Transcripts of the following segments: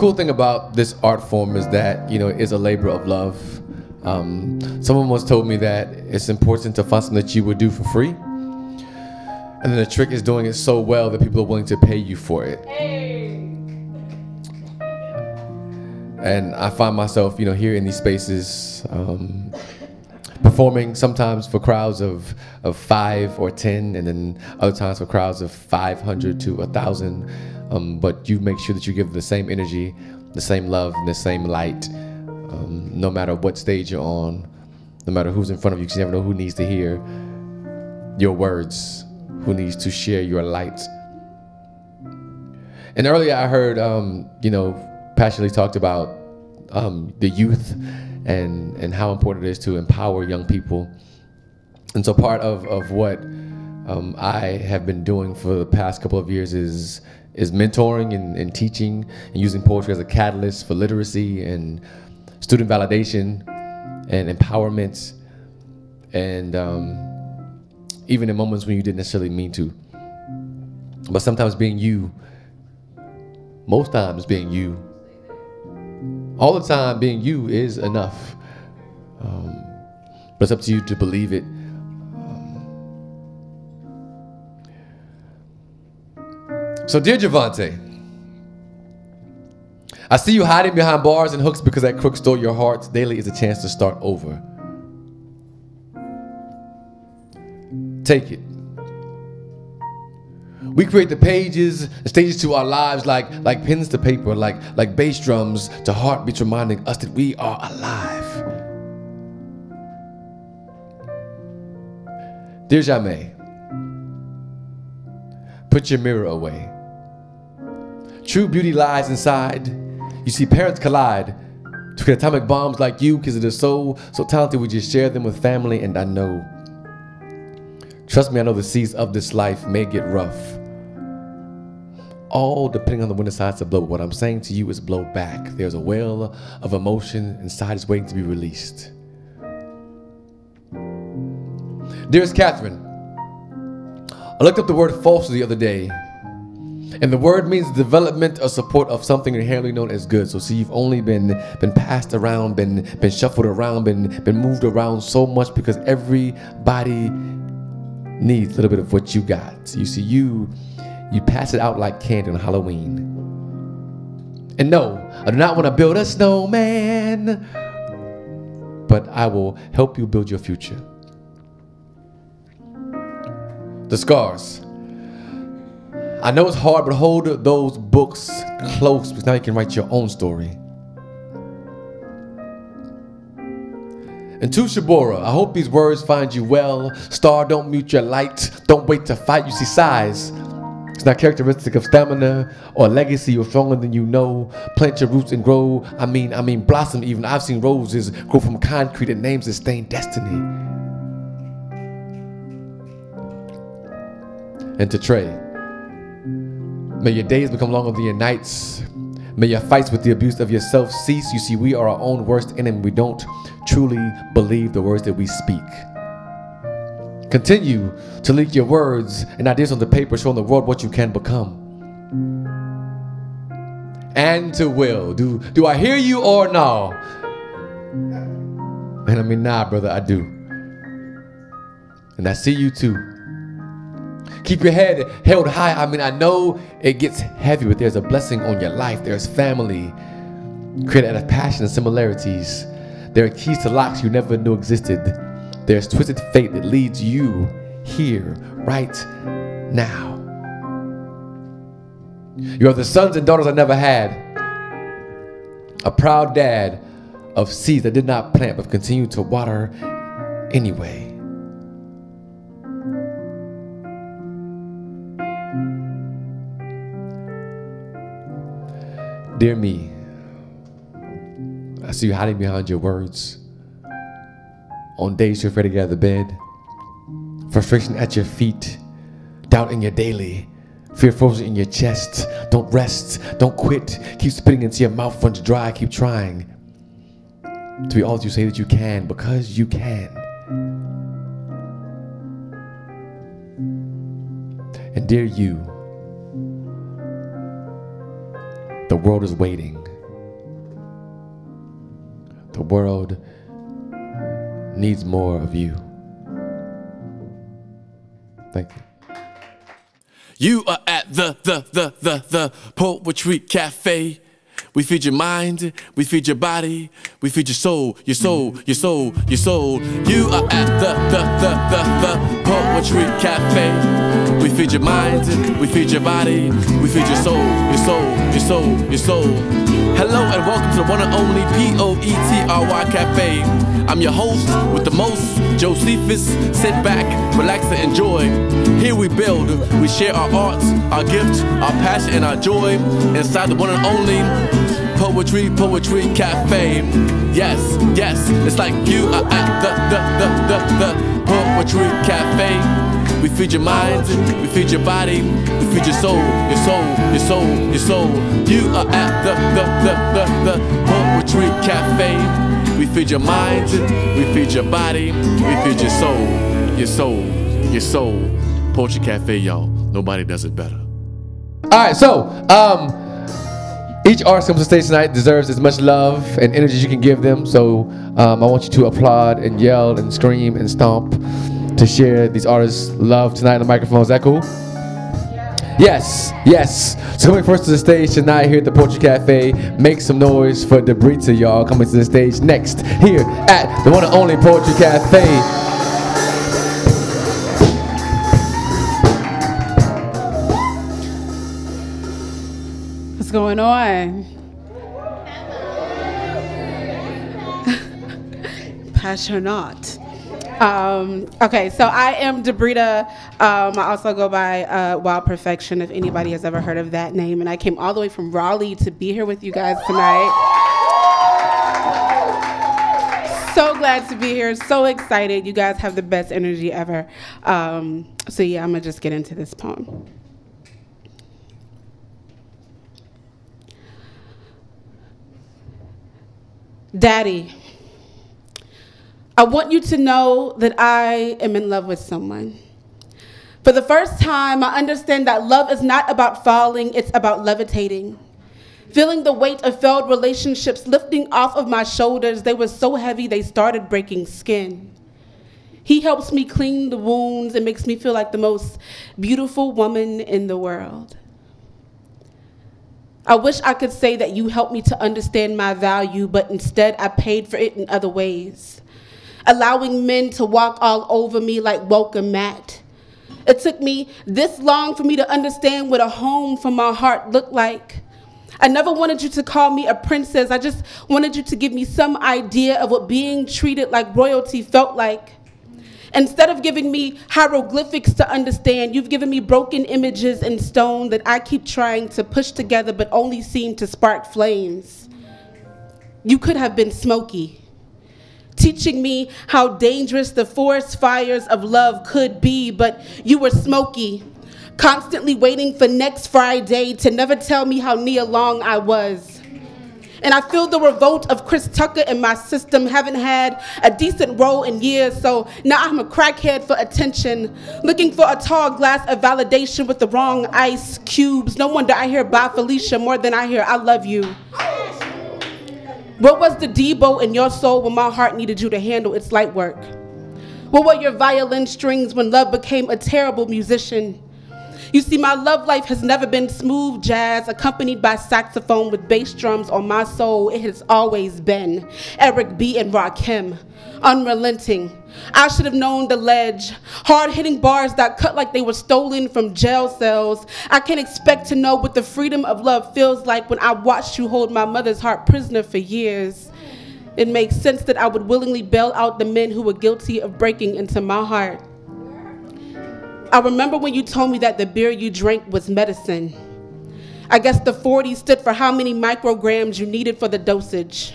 cool thing about this art form is that you know it's a labor of love. Um, someone once told me that it's important to find something that you would do for free, and then the trick is doing it so well that people are willing to pay you for it. Hey. And I find myself, you know, here in these spaces, um, performing sometimes for crowds of, of five or ten, and then other times for crowds of 500 to a thousand. Um, but you make sure that you give the same energy, the same love, and the same light, um, no matter what stage you're on, no matter who's in front of you, because you never know who needs to hear your words, who needs to share your light. And earlier I heard, um, you know, passionately talked about um, the youth and and how important it is to empower young people. And so part of of what um, I have been doing for the past couple of years is is mentoring and, and teaching and using poetry as a catalyst for literacy and student validation and empowerment and um, even in moments when you didn't necessarily mean to. But sometimes being you, most times being you, all the time being you is enough. Um, but it's up to you to believe it. So, dear Javante, I see you hiding behind bars and hooks because that crook stole your heart. Daily is a chance to start over. Take it. We create the pages and stages to our lives like, like pens to paper, like, like bass drums to heartbeats reminding us that we are alive. Dear Jamie, put your mirror away. True beauty lies inside. You see parents collide to create atomic bombs like you because is so, so talented. We just share them with family, and I know. Trust me, I know the seas of this life may get rough. All depending on the wind decides to blow. What I'm saying to you is blow back. There's a well of emotion inside is waiting to be released. Dearest Catherine, I looked up the word false the other day. And the word means development or support of something inherently known as good. So see, you've only been been passed around, been been shuffled around, been been moved around so much because everybody needs a little bit of what you got. You see, you you pass it out like candy on Halloween. And no, I do not want to build a snowman, but I will help you build your future. The scars. I know it's hard, but hold those books close because now you can write your own story. And to Shabora, I hope these words find you well. Star, don't mute your light. Don't wait to fight. You see, size. It's not characteristic of stamina or legacy. You're stronger than you know. Plant your roots and grow. I mean, I mean, blossom. Even I've seen roses grow from concrete and names that stain destiny. And to Trey, may your days become longer than your nights. May your fights with the abuse of yourself cease. You see, we are our own worst enemy. We don't truly believe the words that we speak. Continue to leak your words and ideas on the paper, showing the world what you can become. And to Will, do do I hear you or no? And I mean, nah, brother, I do. And I see you too. Keep your head held high. I mean, I know it gets heavy, but there's a blessing on your life. There's family, created out of passion and similarities. There are keys to locks you never knew existed. There's twisted fate that leads you here, right now. You are the sons and daughters I never had. A proud dad of seeds that did not plant but continue to water anyway. Dear me, I see you hiding behind your words. On days you're afraid to get out of the bed, frustration at your feet, doubt in your daily, fear frozen in your chest. Don't rest, don't quit. Keep spitting into your mouth runs dry. Keep trying to be all that you say that you can because you can. And dear you, The world is waiting. The world needs more of you. Thank you. You are at the, the, the, the, the Poetry Cafe. We feed your mind, we feed your body, we feed your soul, your soul, your soul, your soul. You are at the, the, the, the, the Poetry Cafe. We feed your mind, we feed your body, we feed your soul, your soul, your soul, your soul. Hello and welcome to the one and only P O E T R Y Cafe. I'm your host with the most, Josephus. Sit back, relax, and enjoy. Here we build, we share our arts, our gifts, our passion, and our joy inside the one and only Poetry, Poetry Cafe. Yes, yes, it's like you are at the, the, the, the, the Poetry Cafe. We feed your mind, we feed your body, we feed your soul, your soul, your soul, your soul. You are at the, the, the, the, the Poetry Cafe. We feed your mind, we feed your body, we feed your soul, your soul, your soul. Poetry Cafe, y'all. Nobody does it better. All right, so um, each artist comes to the stage tonight deserves as much love and energy as you can give them. So um, I want you to applaud and yell and scream and stomp to share these artists' love tonight on the microphone. Is that cool? Yes, yes. So coming first to the stage tonight here at the Poetry Cafe, make some noise for Debrita, y'all, coming to the stage next here at the one and only Poetry Cafe. What's going on? Passionate. Um, okay, so I am Debrita. Um, I also go by uh, Wild Perfection, if anybody has ever heard of that name. And I came all the way from Raleigh to be here with you guys tonight. So glad to be here. So excited. You guys have the best energy ever. Um, so, yeah, I'm going to just get into this poem. Daddy. I want you to know that I am in love with someone. For the first time, I understand that love is not about falling, it's about levitating. Feeling the weight of failed relationships lifting off of my shoulders, they were so heavy they started breaking skin. He helps me clean the wounds and makes me feel like the most beautiful woman in the world. I wish I could say that you helped me to understand my value, but instead I paid for it in other ways allowing men to walk all over me like welcome mat. It took me this long for me to understand what a home from my heart looked like. I never wanted you to call me a princess. I just wanted you to give me some idea of what being treated like royalty felt like. Instead of giving me hieroglyphics to understand, you've given me broken images in stone that I keep trying to push together but only seem to spark flames. You could have been Smokey teaching me how dangerous the forest fires of love could be, but you were Smokey, constantly waiting for next Friday to never tell me how near long I was. And I feel the revolt of Chris Tucker in my system. Haven't had a decent role in years, so now I'm a crackhead for attention, looking for a tall glass of validation with the wrong ice cubes. No wonder I hear bye Felicia more than I hear I love you. What was the Debo in your soul when my heart needed you to handle its light work? What were your violin strings when love became a terrible musician? You see, my love life has never been smooth jazz accompanied by saxophone with bass drums on my soul. It has always been Eric B. and Rakim, unrelenting, I should have known the ledge. Hard hitting bars that cut like they were stolen from jail cells. I can't expect to know what the freedom of love feels like when I watched you hold my mother's heart prisoner for years. It makes sense that I would willingly bail out the men who were guilty of breaking into my heart. I remember when you told me that the beer you drank was medicine. I guess the 40 stood for how many micrograms you needed for the dosage.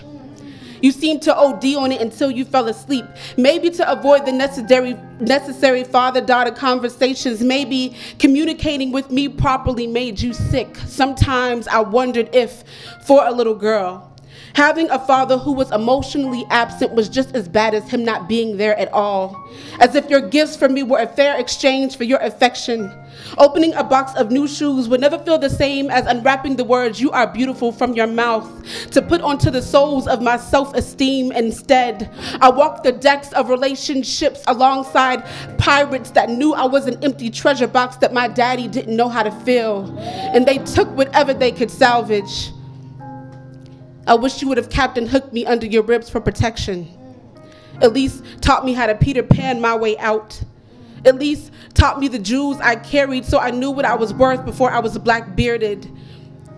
You seemed to OD on it until you fell asleep. Maybe to avoid the necessary, necessary father daughter conversations. Maybe communicating with me properly made you sick. Sometimes I wondered if, for a little girl, Having a father who was emotionally absent was just as bad as him not being there at all. As if your gifts for me were a fair exchange for your affection. Opening a box of new shoes would never feel the same as unwrapping the words, You are beautiful, from your mouth, to put onto the soles of my self esteem. Instead, I walked the decks of relationships alongside pirates that knew I was an empty treasure box that my daddy didn't know how to fill. And they took whatever they could salvage. I wish you would have Captain Hooked me under your ribs for protection. At least taught me how to Peter Pan my way out. At least taught me the jewels I carried so I knew what I was worth before I was black bearded.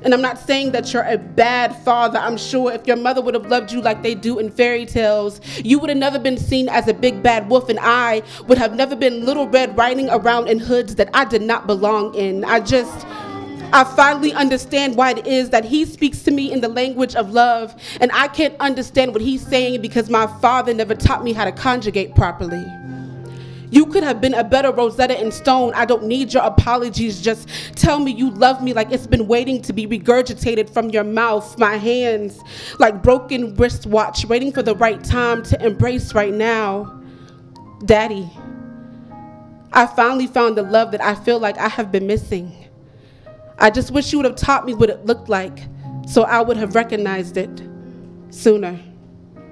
And I'm not saying that you're a bad father. I'm sure if your mother would have loved you like they do in fairy tales, you would have never been seen as a big bad wolf, and I would have never been Little Red riding around in hoods that I did not belong in. I just. I finally understand why it is that he speaks to me in the language of love, and I can't understand what he's saying because my father never taught me how to conjugate properly. You could have been a better Rosetta in Stone. I don't need your apologies. Just tell me you love me like it's been waiting to be regurgitated from your mouth. My hands, like broken wristwatch, waiting for the right time to embrace right now. Daddy, I finally found the love that I feel like I have been missing. I just wish you would have taught me what it looked like so I would have recognized it sooner.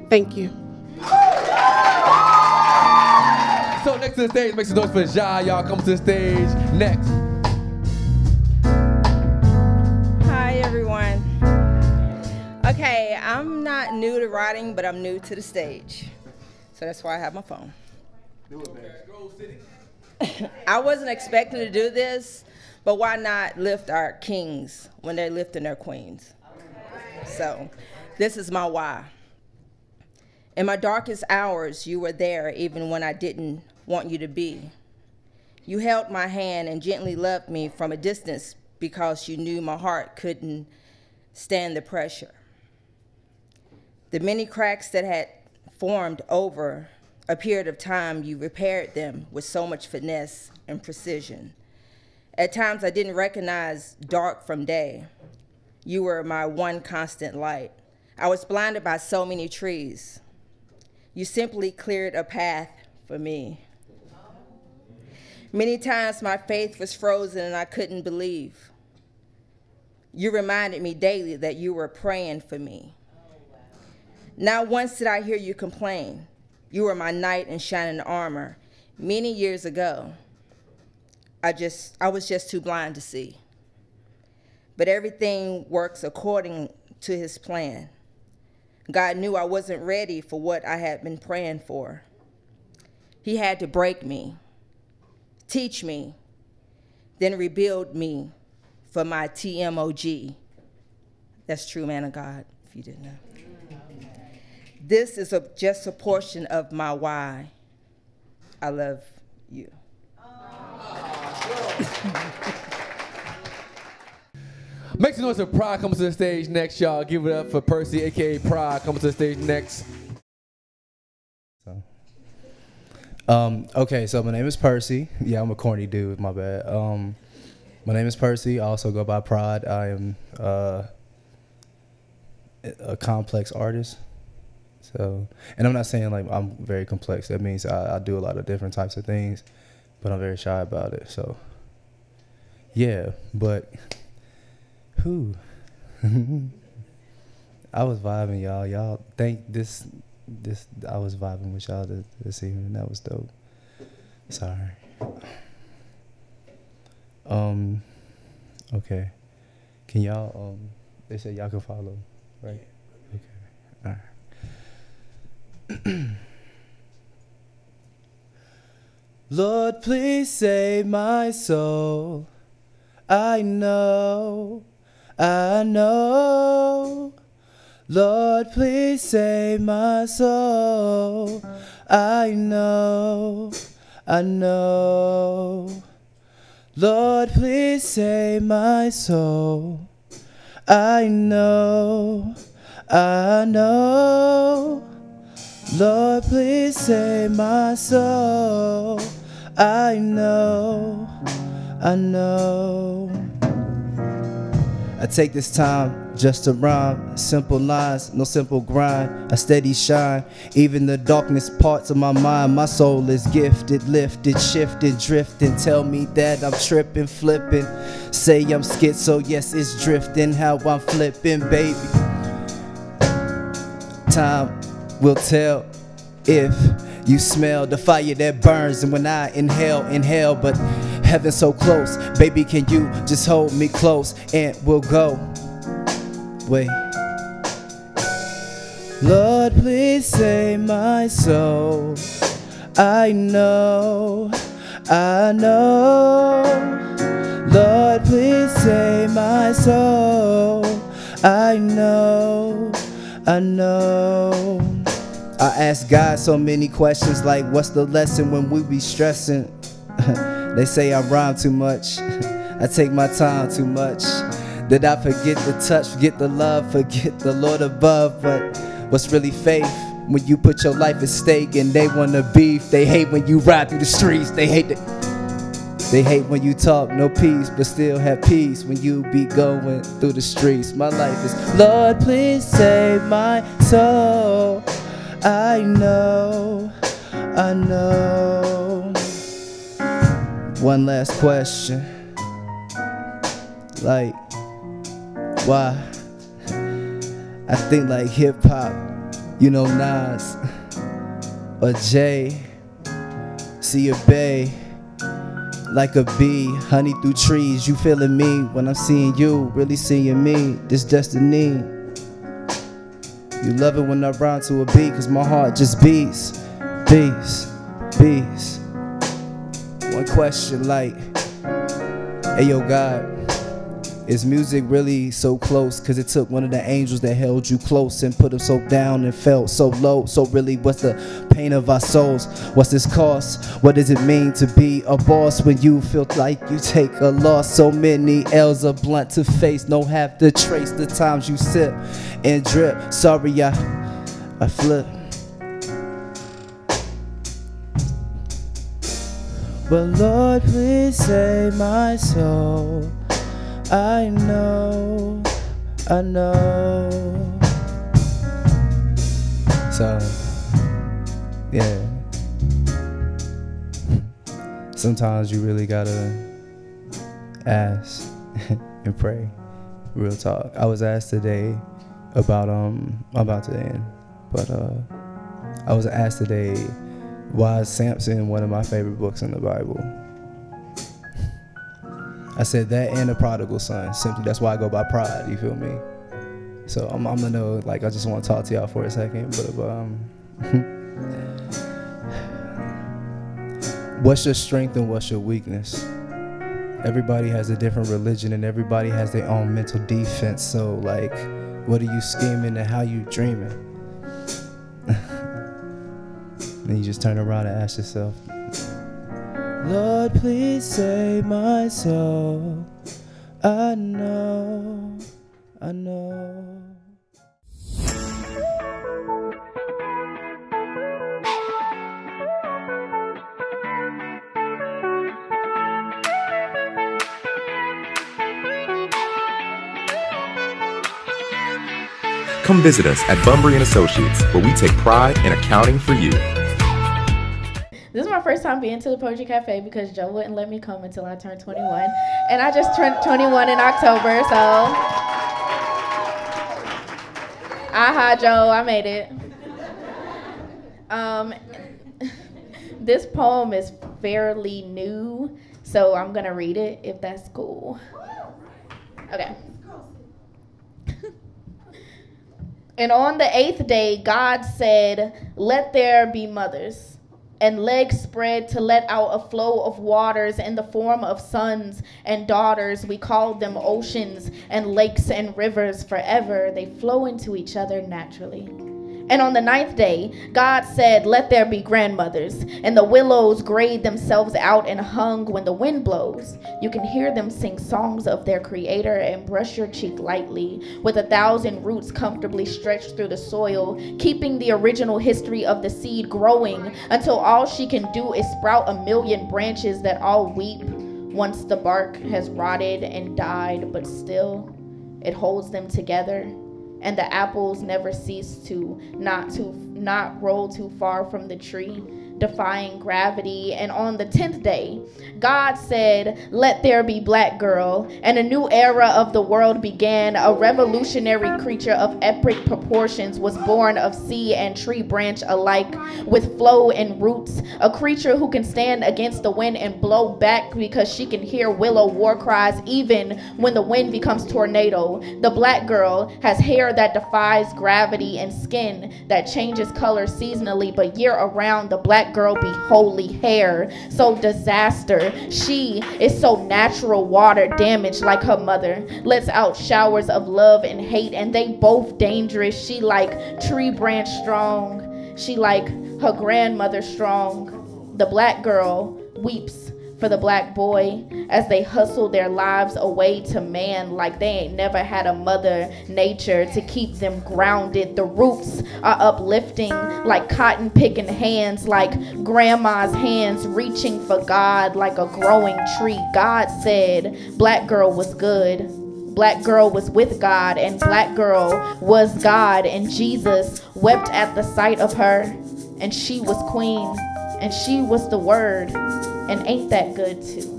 Thank you. So next to the stage, make some noise for Ja. Y'all come to the stage next. Hi, everyone. Okay, I'm not new to writing, but I'm new to the stage. So that's why I have my phone. I wasn't expecting to do this, but why not lift our kings when they're lifting their queens? So, this is my why. In my darkest hours, you were there even when I didn't want you to be. You held my hand and gently loved me from a distance because you knew my heart couldn't stand the pressure. The many cracks that had formed over a period of time, you repaired them with so much finesse and precision. At times, I didn't recognize dark from day. You were my one constant light. I was blinded by so many trees. You simply cleared a path for me. Many times my faith was frozen and I couldn't believe. You reminded me daily that you were praying for me. Not once did I hear you complain. You were my knight in shining armor many years ago. I just I was just too blind to see. But everything works according to his plan. God knew I wasn't ready for what I had been praying for. He had to break me teach me, then rebuild me for my TMOG. That's true, man of God, if you didn't know. This is a, just a portion of my why. I love. Make some noise for Pride comes to the stage next, y'all. Give it up for Percy, aka Pride, coming to the stage next. So. Um, okay, so my name is Percy. Yeah, I'm a corny dude. My bad. Um, my name is Percy. I also go by Pride. I am uh, a complex artist. So, and I'm not saying like I'm very complex. That means I, I do a lot of different types of things, but I'm very shy about it. So, yeah. But who? I was vibing, y'all. Y'all think this this I was vibing with y'all this, this evening. That was dope. Sorry. Um. Okay. Can y'all um? They said y'all can follow, right? Okay. All right. Lord, please save my soul. I know, I know. Lord, please save my soul. I know, I know. Lord, please save my soul. I know, I know. Lord, please save my soul. I know, I know. I take this time just to rhyme. Simple lines, no simple grind. A steady shine. Even the darkness parts of my mind, my soul is gifted, lifted, shifted, drifting. Tell me that I'm tripping, flipping. Say I'm schizo, yes, it's drifting. How I'm flipping, baby. Time will tell if you smell the fire that burns, and when I inhale, inhale, but heaven so close. Baby, can you just hold me close and we'll go? Wait. Lord, please save my soul. I know, I know. Lord, please save my soul. I know, I know. I ask God so many questions like, what's the lesson when we be stressing? They say I rhyme too much. I take my time too much. Did I forget the touch, forget the love, forget the Lord above? But what's really faith? When you put your life at stake and they wanna beef, they hate when you ride through the streets. They hate the, they hate when you talk no peace, but still have peace when you be going through the streets. My life is Lord, please save my soul. I know, I know. One last question. Like, why? I think like hip hop, you know, Nas or Jay, see a bay like a bee, honey through trees. You feeling me when I'm seeing you, really seeing me. This destiny. You love it when I rhyme to a beat, cause my heart just beats, beats, beats one question like, hey yo, God, is music really so close? Cause it took one of the angels that held you close and put him so down and felt so low. So really, what's the pain of our souls? What's this cost? What does it mean to be a boss when you feel like you take a loss? So many L's are blunt to face, no have to trace the times you sip and drip. Sorry, I, I flip. But Lord, please save my soul. I know, I know. So, yeah. Sometimes you really gotta ask and pray. Real talk. I was asked today about um I'm about to end, but uh I was asked today why is Samson one of my favorite books in the Bible? I said that and the prodigal son. Simply that's why I go by pride, you feel me? So I'm, I'm gonna know, like I just wanna talk to y'all for a second, but um what's your strength and what's your weakness? Everybody has a different religion and everybody has their own mental defense. So like what are you scheming and how you dreaming? Then you just turn around and ask yourself, Lord, please save my soul. I know, I know. Come visit us at Bunbury and Associates, where we take pride in accounting for you. First time being to the Poetry Cafe because Joe wouldn't let me come until I turned 21. And I just turned 21 in October, so. Aha, Joe, I made it. Um, this poem is fairly new, so I'm gonna read it if that's cool. Okay. and on the eighth day, God said, Let there be mothers and legs spread to let out a flow of waters in the form of sons and daughters. We call them oceans and lakes and rivers forever. They flow into each other naturally. And on the ninth day, God said, Let there be grandmothers. And the willows grayed themselves out and hung when the wind blows. You can hear them sing songs of their creator and brush your cheek lightly, with a thousand roots comfortably stretched through the soil, keeping the original history of the seed growing until all she can do is sprout a million branches that all weep once the bark has rotted and died, but still it holds them together. And the apples never cease to not to not roll too far from the tree defying gravity. And on the 10th day, God said, Let there be black girl. And a new era of the world began. A revolutionary creature of epic proportions was born of sea and tree branch alike, with flow and roots. A creature who can stand against the wind and blow back because she can hear willow war cries even when the wind becomes tornado. The black girl has hair that defies gravity and skin that changes color seasonally, but year around, the black girl be holy hair. So disaster. She is so natural water damage like her mother. Lets out showers of love and hate, and they both dangerous. She like tree branch strong. She like her grandmother strong. The black girl weeps for the black boy as they hustle their lives away to man like they ain't never had a mother nature to keep them grounded. The roots are uplifting like cotton picking hands, like grandma's hands reaching for God like a growing tree. God said, Black girl was good. Black girl was with God, and black girl was God, and Jesus wept at the sight of her, and she was queen, and she was the word and ain't that good too?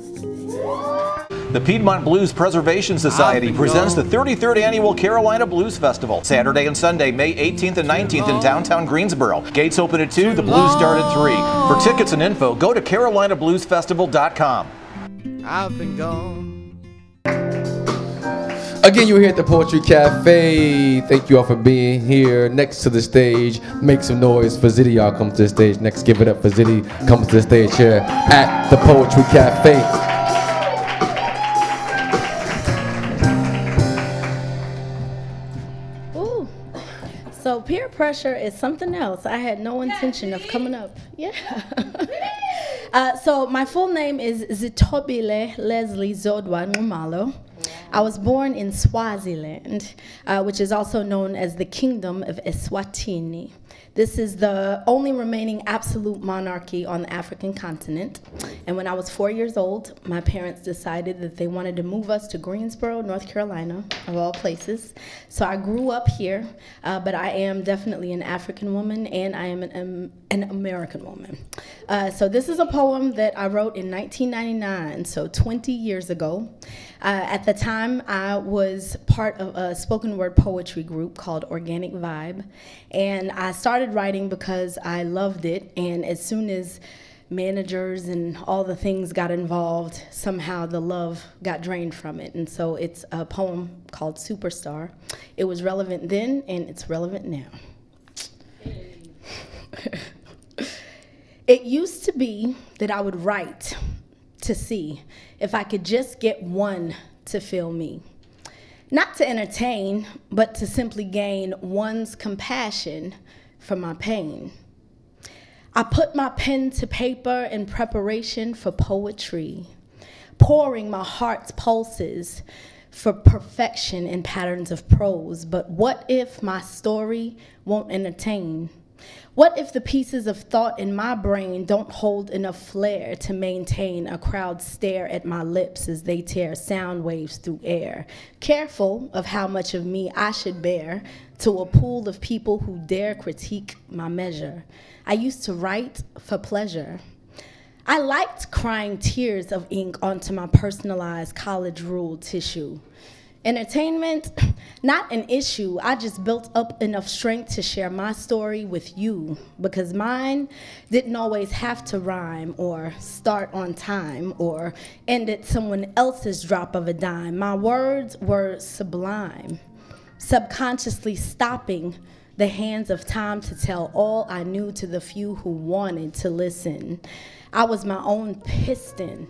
The Piedmont Blues Preservation Society presents the 33rd Annual Carolina Blues Festival, Saturday and Sunday, May 18th and 19th in downtown Greensboro. Gates open at 2, the Blues start at 3. For tickets and info, go to carolinabluesfestival.com. I've been gone. Again, you're here at the Poetry Cafe. Thank you all for being here. Next to the stage, make some noise for Ziddy. Y'all come to the stage. Next, give it up for Ziddy. Comes to the stage here at the Poetry Cafe. Ooh. So peer pressure is something else. I had no intention of coming up. Yeah. uh, so my full name is Zitobile Leslie Zodwa Ngumalo. I was born in Swaziland, uh, which is also known as the Kingdom of Eswatini. This is the only remaining absolute monarchy on the African continent. And when I was four years old, my parents decided that they wanted to move us to Greensboro, North Carolina, of all places. So I grew up here, uh, but I am definitely an African woman and I am an, um, an American woman. Uh, so this is a poem that I wrote in 1999, so 20 years ago. Uh, at the time, I was part of a spoken word poetry group called Organic Vibe, and I started writing because I loved it. And as soon as managers and all the things got involved, somehow the love got drained from it. And so it's a poem called Superstar. It was relevant then, and it's relevant now. it used to be that I would write to see if I could just get one to feel me. Not to entertain, but to simply gain one's compassion for my pain. I put my pen to paper in preparation for poetry, pouring my heart's pulses for perfection in patterns of prose. But what if my story won't entertain? What if the pieces of thought in my brain don't hold enough flair to maintain a crowd stare at my lips as they tear sound waves through air? Careful of how much of me I should bear to a pool of people who dare critique my measure. I used to write for pleasure. I liked crying tears of ink onto my personalized college ruled tissue. Entertainment, not an issue. I just built up enough strength to share my story with you because mine didn't always have to rhyme or start on time or end at someone else's drop of a dime. My words were sublime, subconsciously stopping the hands of time to tell all I knew to the few who wanted to listen. I was my own piston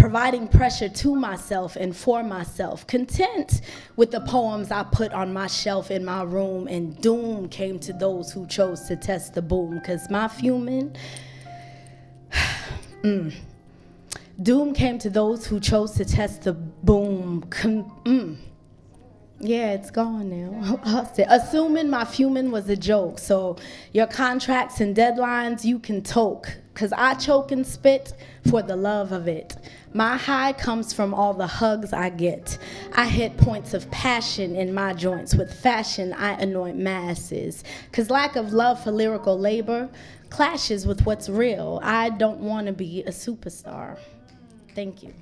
providing pressure to myself and for myself, content with the poems I put on my shelf in my room, and doom came to those who chose to test the boom, because my fuming, mm, doom came to those who chose to test the boom. Mm. Yeah, it's gone now. Assuming my fuming was a joke. So your contracts and deadlines you can toke. Cause I choke and spit for the love of it. My high comes from all the hugs I get. I hit points of passion in my joints. With fashion, I anoint masses. Cause lack of love for lyrical labor clashes with what's real. I don't wanna be a superstar. Thank you.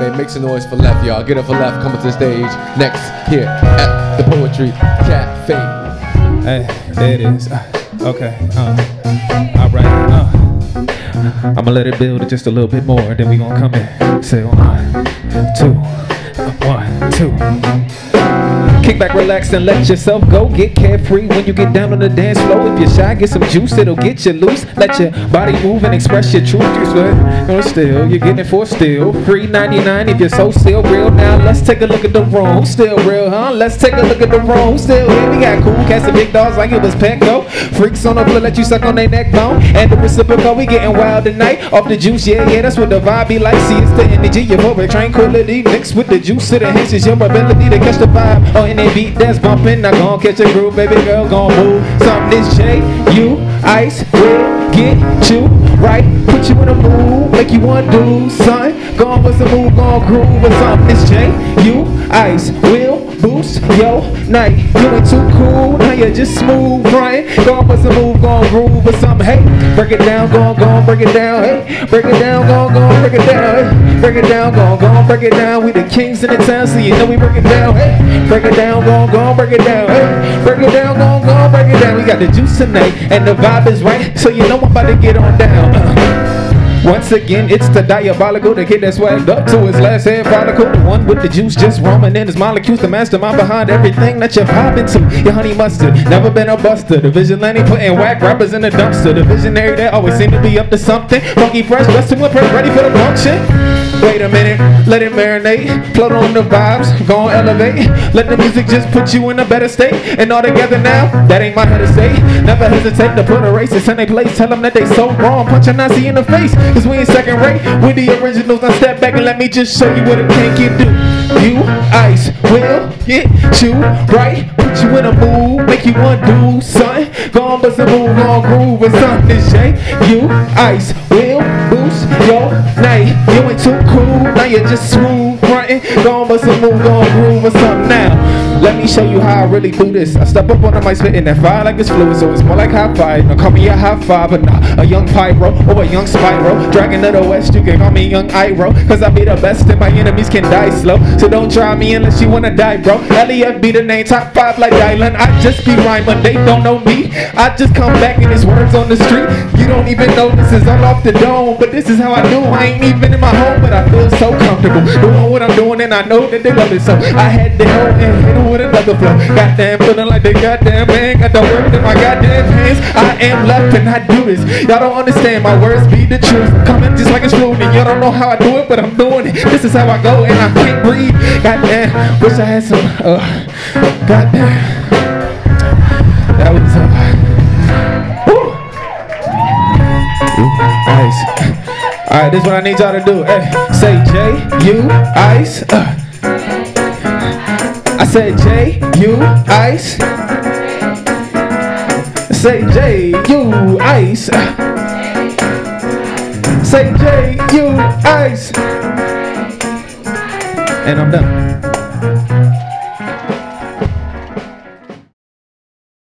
Hey, make some noise for left, y'all. Get up for left, coming to the stage next here at the Poetry Cafe. Hey, there it is. Uh, Okay. Uh, all right. Uh, I'ma let it build just a little bit more, then we gonna come in. Say one, two, one, two. Kick back, relax, and let yourself go. Get carefree when you get down on the dance floor. If you're shy, get some juice, it'll get you loose. Let your body move and express your truth. You sweat, no still, you're getting it for still. Free 99 if you're so still real. Now let's take a look at the room. Still real, huh? Let's take a look at the room. Still here? We got cool cats and big dogs like it was Petco. Freaks on the floor, let you suck on their neck bone. And the reciprocal, we getting wild tonight. Off the juice, yeah, yeah, that's what the vibe be like. See, it's the energy, your tranquility mixed with the juice. It enhances your ability to catch the vibe. Oh, they beat that's bumping. Now gon' catch a groove, baby girl, gon' move. Something this J, U, ice, will get you right. Put you in a mood, make you want to do, son. Gon' bust a move, gon' groove. Or something this J, U, ice, will boost yo night. You ain't too cool, now you're just smooth, right? Gon' bust a move, gon' groove or something. Hey, break it down, gon' gon' break it down. Hey, break it down, gon' gon' break it down. Hey, break it down, gon' gon' break it down. We the kings in the town, so you know we break it down. Hey, break it down, gon' gon' break it down. Hey, break it down, gon' gon' break it down. We got the juice tonight, and the vibe is right, so you know I'm about to get on down. Uh. Once again, it's the diabolical, the kid that swagged up to his last head follicle. The one with the juice just roaming in his molecules, the mastermind behind everything that you're vibing to. Your honey mustard, never been a buster. The vigilante putting whack rappers in the dumpster. The visionary that always seem to be up to something. Funky fresh, dressed to impress, ready for the function. Wait a minute, let it marinate. Float on the vibes, gon' elevate. Let the music just put you in a better state. And all together now, that ain't my head to say. Never hesitate to put a racist in their place. Tell them that they so wrong, punch a Nazi in the face. Cause we ain't second rate. We the originals, now step back and let me just show you what a king can do. You, ice, will get you right. Put you in a mood, make you undo, son. Gon' bust a move, on groove or something, J. You, ice, will boost your night. You ain't too cool, now you're just smooth frontin'. Gon' bust a move, on groove or something now. Let me show you how I really do this. I step up on the mic spitting that fire like it's fluid, so it's more like high five. Now call me a high five, but not a young pyro or a young spyro. Dragon of the West, you can call me young Iroh. Cause I be the best and my enemies can die slow. So don't try me unless you wanna die, bro. LEF be the name, top five like Dylan. I just be rhyming, they don't know me. I just come back and it's words on the street. You don't even know this is all off the dome, but this is how I do. I ain't even in my home, but I feel so comfortable doing what I'm doing, and I know that they love it. So I had to go and hit with another flow. Goddamn, feeling like the goddamn man got the work in my goddamn hands. I am left and I do this. Y'all don't understand, my words be the truth. Coming just like it's fluid, and y'all don't know how I do it, but I'm doing it. This is how I go, and I can't breathe. Goddamn, wish I had some. Uh, goddamn, that was. Uh, woo. Ice. All right, this is what I need y'all to do. Hey, say J U ice. Uh. I said J U ice. Say J U ice. Say J U ice. And I'm done.